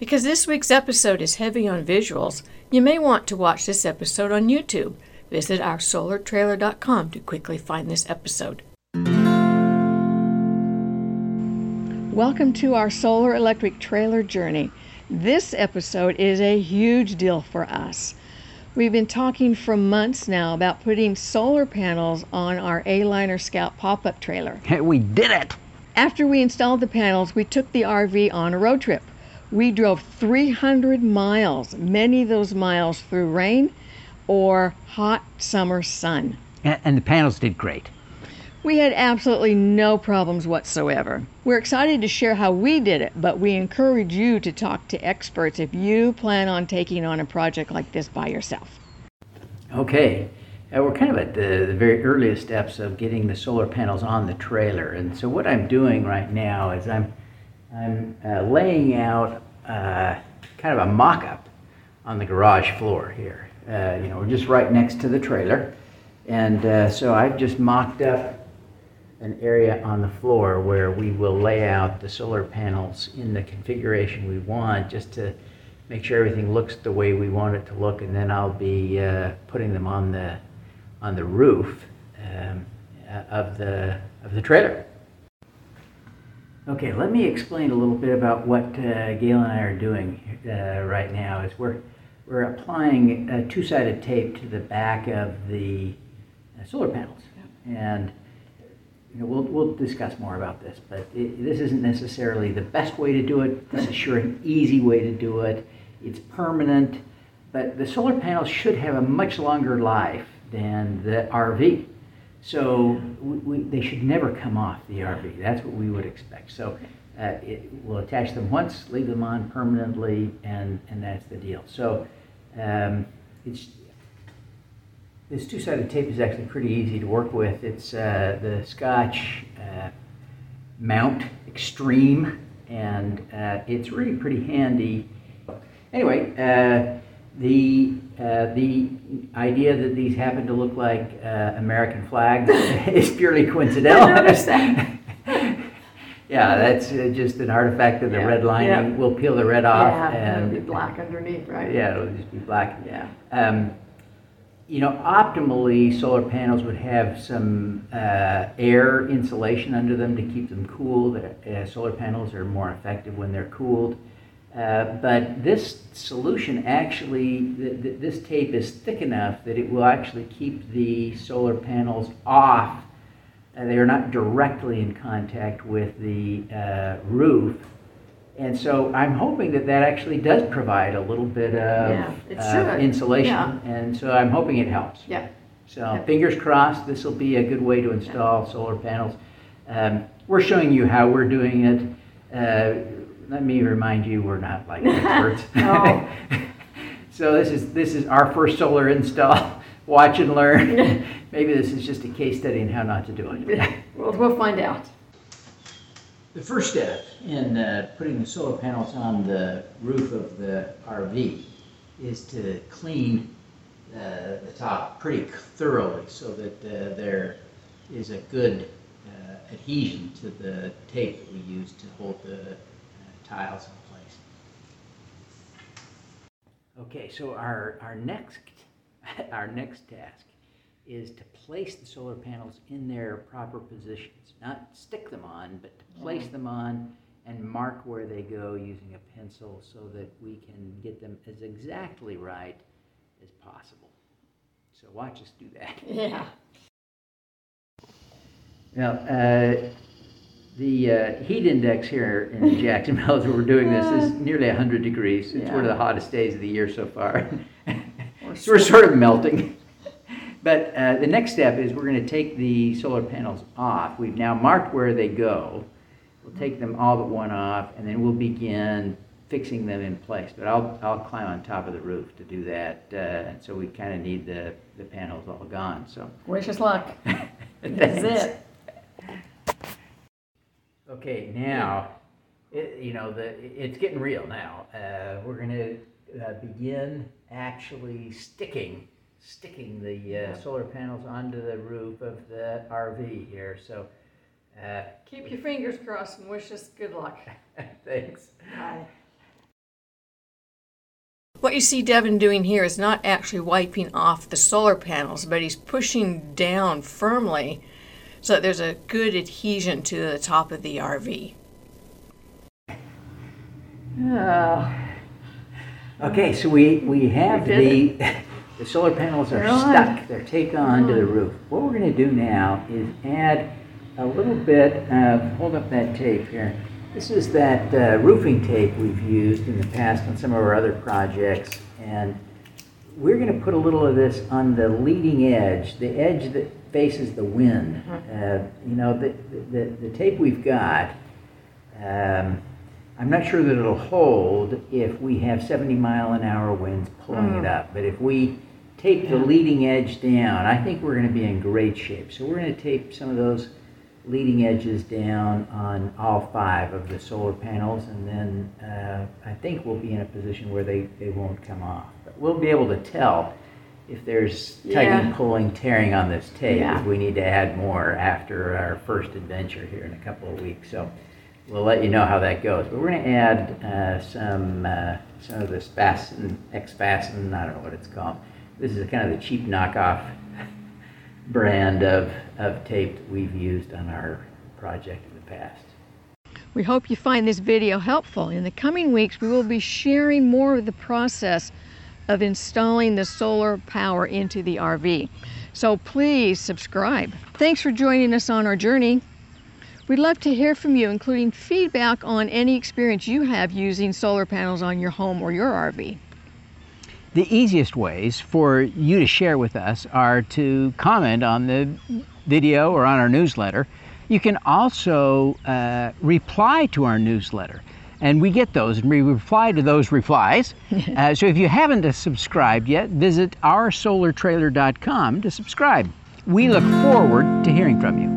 Because this week's episode is heavy on visuals, you may want to watch this episode on YouTube. Visit oursolartrailer.com to quickly find this episode. Welcome to our solar electric trailer journey. This episode is a huge deal for us. We've been talking for months now about putting solar panels on our Aliner Scout pop-up trailer. Hey, we did it! After we installed the panels, we took the RV on a road trip. We drove 300 miles, many of those miles through rain or hot summer sun. And the panels did great. We had absolutely no problems whatsoever. We're excited to share how we did it, but we encourage you to talk to experts if you plan on taking on a project like this by yourself. Okay, uh, we're kind of at the, the, very earliest steps of getting the solar panels on the trailer. And so what I'm doing right now is I'm I'm uh, laying out uh, kind of a mock-up on the garage floor here. Uh, you know, we're just right next to the trailer. And uh, so I've just mocked up an area on the floor where we will lay out the solar panels in the configuration we want just to make sure everything looks the way we want it to look. And then I'll be uh, putting them on the, on the roof um, of, the, of the trailer. Okay, let me explain a little bit about what uh, Gail and I are doing uh, right now. Is we're we're applying a two-sided tape to the back of the uh, solar panels, and you know, we'll we'll discuss more about this. But it, this isn't necessarily the best way to do it. This is sure an easy way to do it. It's permanent, but the solar panels should have a much longer life than the RV. So we, we, they should never come off the RV. That's what we would expect. So uh, it, we'll attach them once, leave them on permanently, and, and that's the deal. So um, it's, this two-sided tape is actually pretty easy to work with. It's uh, the Scotch uh, Mount Extreme, and uh, it's really pretty handy. Anyway, uh, the uh, the idea that these happen to look like uh, American flags is purely coincidental. I noticed that. yeah, that's uh, just an artifact of the Yeah, red lining. yeah. We'll peel the red off, yeah, and it'll be black underneath, right? yeah, it'll just be black. Yeah. Um, you know, optimally, solar panels would have some uh, air insulation under them to keep them cool. The, uh, solar panels are more effective when they're cooled. Uh, but this solution actually, th- th- this tape is thick enough that it will actually keep the solar panels off. Uh, they are not directly in contact with the uh, roof. And so I'm hoping that that actually does provide a little bit of Yeah, uh, insulation. Yeah. And so I'm hoping it helps. Yeah. So Yeah. fingers crossed, this will be a good way to install solar panels. Um, we're showing you how we're doing it. Let me remind you, we're not like experts. No. so this is this is our first solar install. Watch and learn. Maybe this is just a case study in how not to do it. Well, we'll find out. The first step in uh, putting the solar panels on the roof of the RV is to clean uh, the top pretty thoroughly so that uh, there is a good uh, adhesion to the tape that we use to hold the tiles in place. Okay, so our, our next our next task is to place the solar panels in their proper positions, not stick them on, but to place them on and mark where they go using a pencil so that we can get them as exactly right as possible. So watch us do that. Yeah. Now, uh, the uh, heat index here in Jacksonville, as we're doing this, is nearly 100 degrees. It's one of the hottest days of the year so far. so we're sort of melting. But uh, the next step is we're going to take the solar panels off. We've now marked where they go. We'll take them all but one off, and then we'll begin fixing them in place. But I'll, I'll climb on top of the roof to do that. Uh, so we kind of need the, the panels all gone. So Wish us luck. That's it. Okay, now, it, you know, the, it's getting real now. Uh, we're going to uh, begin actually sticking, sticking the uh, solar panels onto the roof of the RV here. So, uh, Keep your fingers crossed and wish us good luck. thanks. Bye. What you see Devin doing here is not actually wiping off the solar panels, but he's pushing down firmly so that there's a good adhesion to the top of the RV. Oh. Okay, so we, we have We the, the solar panels are They're on. stuck. They're taped on to the roof. What we're gonna do now is add a little bit of, hold up that tape here. This is that uh, roofing tape we've used in the past on some of our other projects. And we're gonna put a little of this on the leading edge, the edge that faces the wind. Uh, You know, the, the, the tape we've got, um, I'm not sure that it'll hold if we have 70 mile an hour winds pulling it up. But if we tape the leading edge down, I think we're going to be in great shape. So we're going to tape some of those leading edges down on all five of the solar panels, and then uh, I think we'll be in a position where they, they won't come off. But we'll be able to tell if there's tugging, Yeah. pulling, tearing on this tape, Yeah. we need to add more after our first adventure here in a couple of weeks. So we'll let you know how that goes. But we're going to add uh, some uh, some of this fasten, X fasten, I don't know what it's called. This is kind of the cheap knockoff brand of, of tape that we've used on our project in the past. We hope you find this video helpful. In the coming weeks, we will be sharing more of the process of installing the solar power into the RV. So please subscribe. Thanks for joining us on our journey. We'd love to hear from you, including feedback on any experience you have using solar panels on your home or your RV. The easiest ways for you to share with us are to comment on the video or on our newsletter. You can also uh, reply to our newsletter, and we get those and we reply to those replies. uh, so if you haven't subscribed yet, visit oursolartrailer.com to subscribe. We look forward to hearing from you.